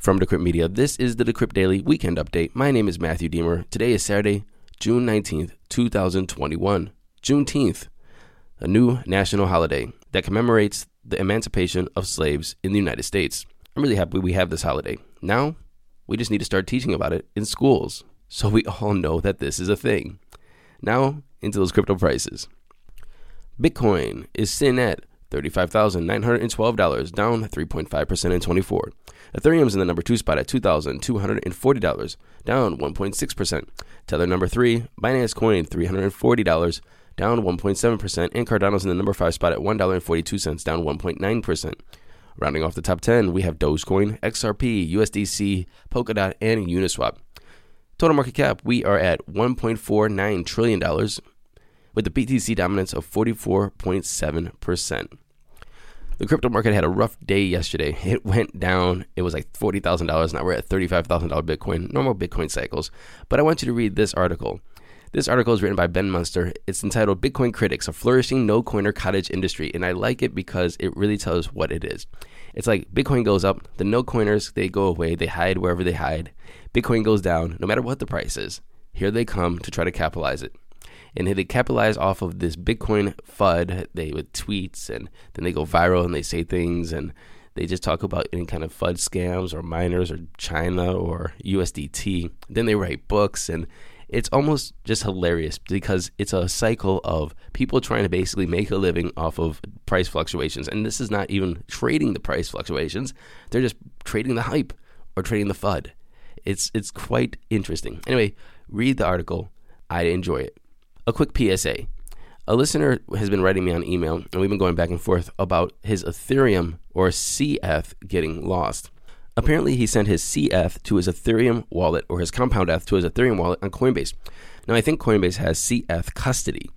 From Decrypt Media, this is the Decrypt Daily Weekend Update. My name is Matthew Diemer. Today is Saturday, June 19th, 2021. Juneteenth, a new national holiday that commemorates the emancipation of slaves in the United States. I'm really happy we have this holiday. Now, we just need to start teaching about it in schools so we all know that this is a thing. Now, into those crypto prices. Bitcoin is sitting at $35,912, down 3.5% in 24. Ethereum's in the number two spot at $2,240, down 1.6%. Tether number three, Binance Coin $340, down 1.7%, and Cardano's in the number five spot at $1.42, down 1.9%. Rounding off the top 10, we have Dogecoin, XRP, USDC, Polkadot, and Uniswap. Total market cap, we are at $1.49 trillion with the BTC dominance of 44.7%. The crypto market had a rough day yesterday. It went down. It was like $40,000. Now we're at $35,000 Bitcoin, normal Bitcoin cycles. But I want you to read this article. This article is written by Ben Munster. It's entitled Bitcoin Critics, a flourishing no coiner cottage industry. And I like it because it really tells what it is. It's like Bitcoin goes up, the no coiners, they go away, they hide wherever they hide. Bitcoin goes down, no matter what the price is. Here they come to try to capitalize it and they capitalize off of this Bitcoin FUD. They with tweets, and then they go viral and they say things, and they just talk about any kind of FUD scams or miners or China or USDT. Then they write books, and it's almost just hilarious because it's a cycle of people trying to basically make a living off of price fluctuations. And this is not even trading the price fluctuations; they're just trading the hype or trading the FUD. It's it's quite interesting. Anyway, read the article. I enjoy it. A quick PSA. A listener has been writing me on email, and we've been going back and forth about his Ethereum or CF getting lost. Apparently, he sent his CF to his Ethereum wallet or his Compound F to his Ethereum wallet on Coinbase. Now, I think Coinbase has CF custody,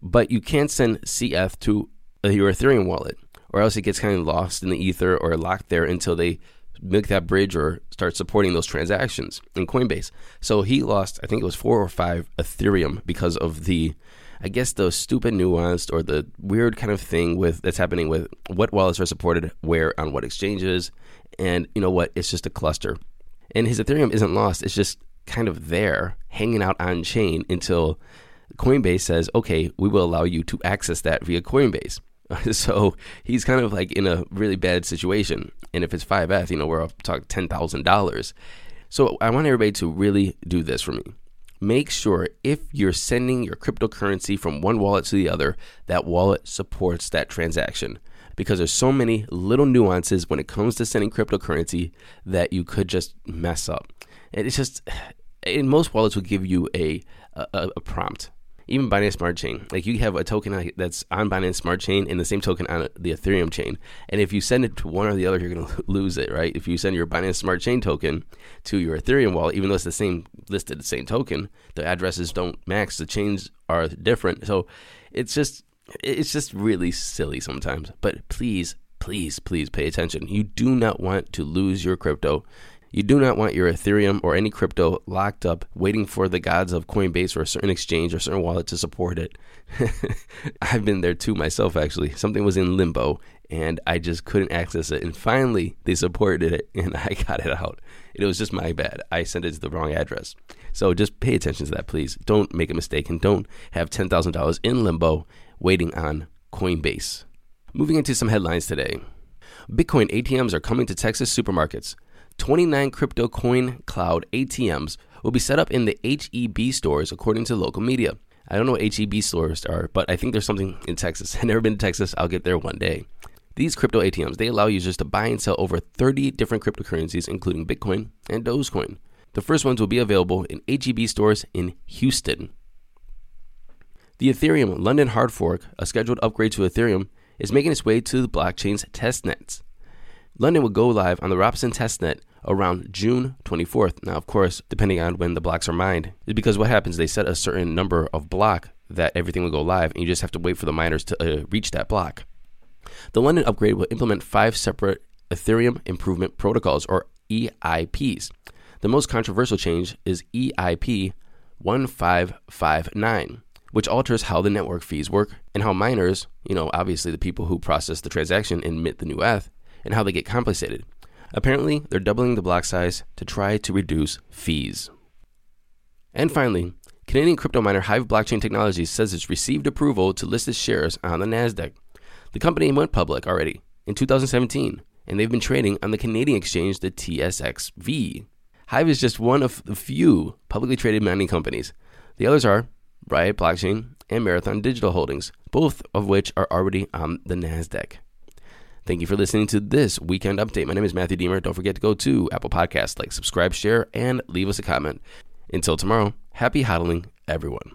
but you can't send CF to your Ethereum wallet, or else it gets kind of lost in the ether or locked there until they make that bridge or start supporting those transactions in Coinbase. So he lost, I think it was four or five Ethereum because of the, I guess the stupid nuanced or the weird kind of thing with that's happening with what wallets are supported where on what exchanges, and you know what, it's just a cluster. And his Ethereum isn't lost; it's just kind of there, hanging out on chain until Coinbase says, okay, we will allow you to access that via Coinbase. so he's kind of like in a really bad situation. And if it's 5F, you know, we're up talking $10,000. So I want everybody to really do this for me. Make sure if you're sending your cryptocurrency from one wallet to the other, that wallet supports that transaction. Because there's so many little nuances when it comes to sending cryptocurrency that you could just mess up. And it's just, in most wallets will give you a, a, a prompt even Binance Smart Chain, like you have a token that's on Binance Smart Chain and the same token on the Ethereum chain. And if you send it to one or the other, you're going to lose it, right? If you send your Binance Smart Chain token to your Ethereum wallet, even though it's the same listed, the same token, the addresses don't match. The chains are different. So it's just, it's just really silly sometimes. But please, please, please pay attention. You do not want to lose your crypto. You do not want your Ethereum or any crypto locked up waiting for the gods of Coinbase or a certain exchange or certain wallet to support it. I've been there too myself, actually. Something was in limbo and I just couldn't access it. And finally, they supported it and I got it out. It was just my bad. I sent it to the wrong address. So just pay attention to that, please. Don't make a mistake and don't have $10,000 in limbo waiting on Coinbase. Moving into some headlines today Bitcoin ATMs are coming to Texas supermarkets. 29 crypto coin cloud ATMs will be set up in the HEB stores, according to local media. I don't know what HEB stores are, but I think there's something in Texas. I've never been to Texas. I'll get there one day. These crypto ATMs, they allow users to buy and sell over 30 different cryptocurrencies, including Bitcoin and Dogecoin. The first ones will be available in HEB stores in Houston. The Ethereum London hard fork, a scheduled upgrade to Ethereum, is making its way to the blockchain's testnets. London will go live on the Ropsten testnet around June 24th. Now, of course, depending on when the blocks are mined, is because what happens, they set a certain number of block that everything will go live, and you just have to wait for the miners to uh, reach that block. The London upgrade will implement five separate Ethereum Improvement Protocols, or EIPs. The most controversial change is EIP 1559, which alters how the network fees work and how miners, you know, obviously the people who process the transaction and mint the new ETH, and how they get compensated. Apparently, they're doubling the block size to try to reduce fees. And finally, Canadian crypto miner Hive Blockchain Technologies says it's received approval to list its shares on the NASDAQ. The company went public already in 2017, and they've been trading on the Canadian exchange, the TSXV. Hive is just one of the few publicly traded mining companies. The others are Riot Blockchain and Marathon Digital Holdings, both of which are already on the NASDAQ. Thank you for listening to this weekend update. My name is Matthew Diemer. Don't forget to go to Apple Podcasts, like, subscribe, share, and leave us a comment. Until tomorrow, happy hodling, everyone.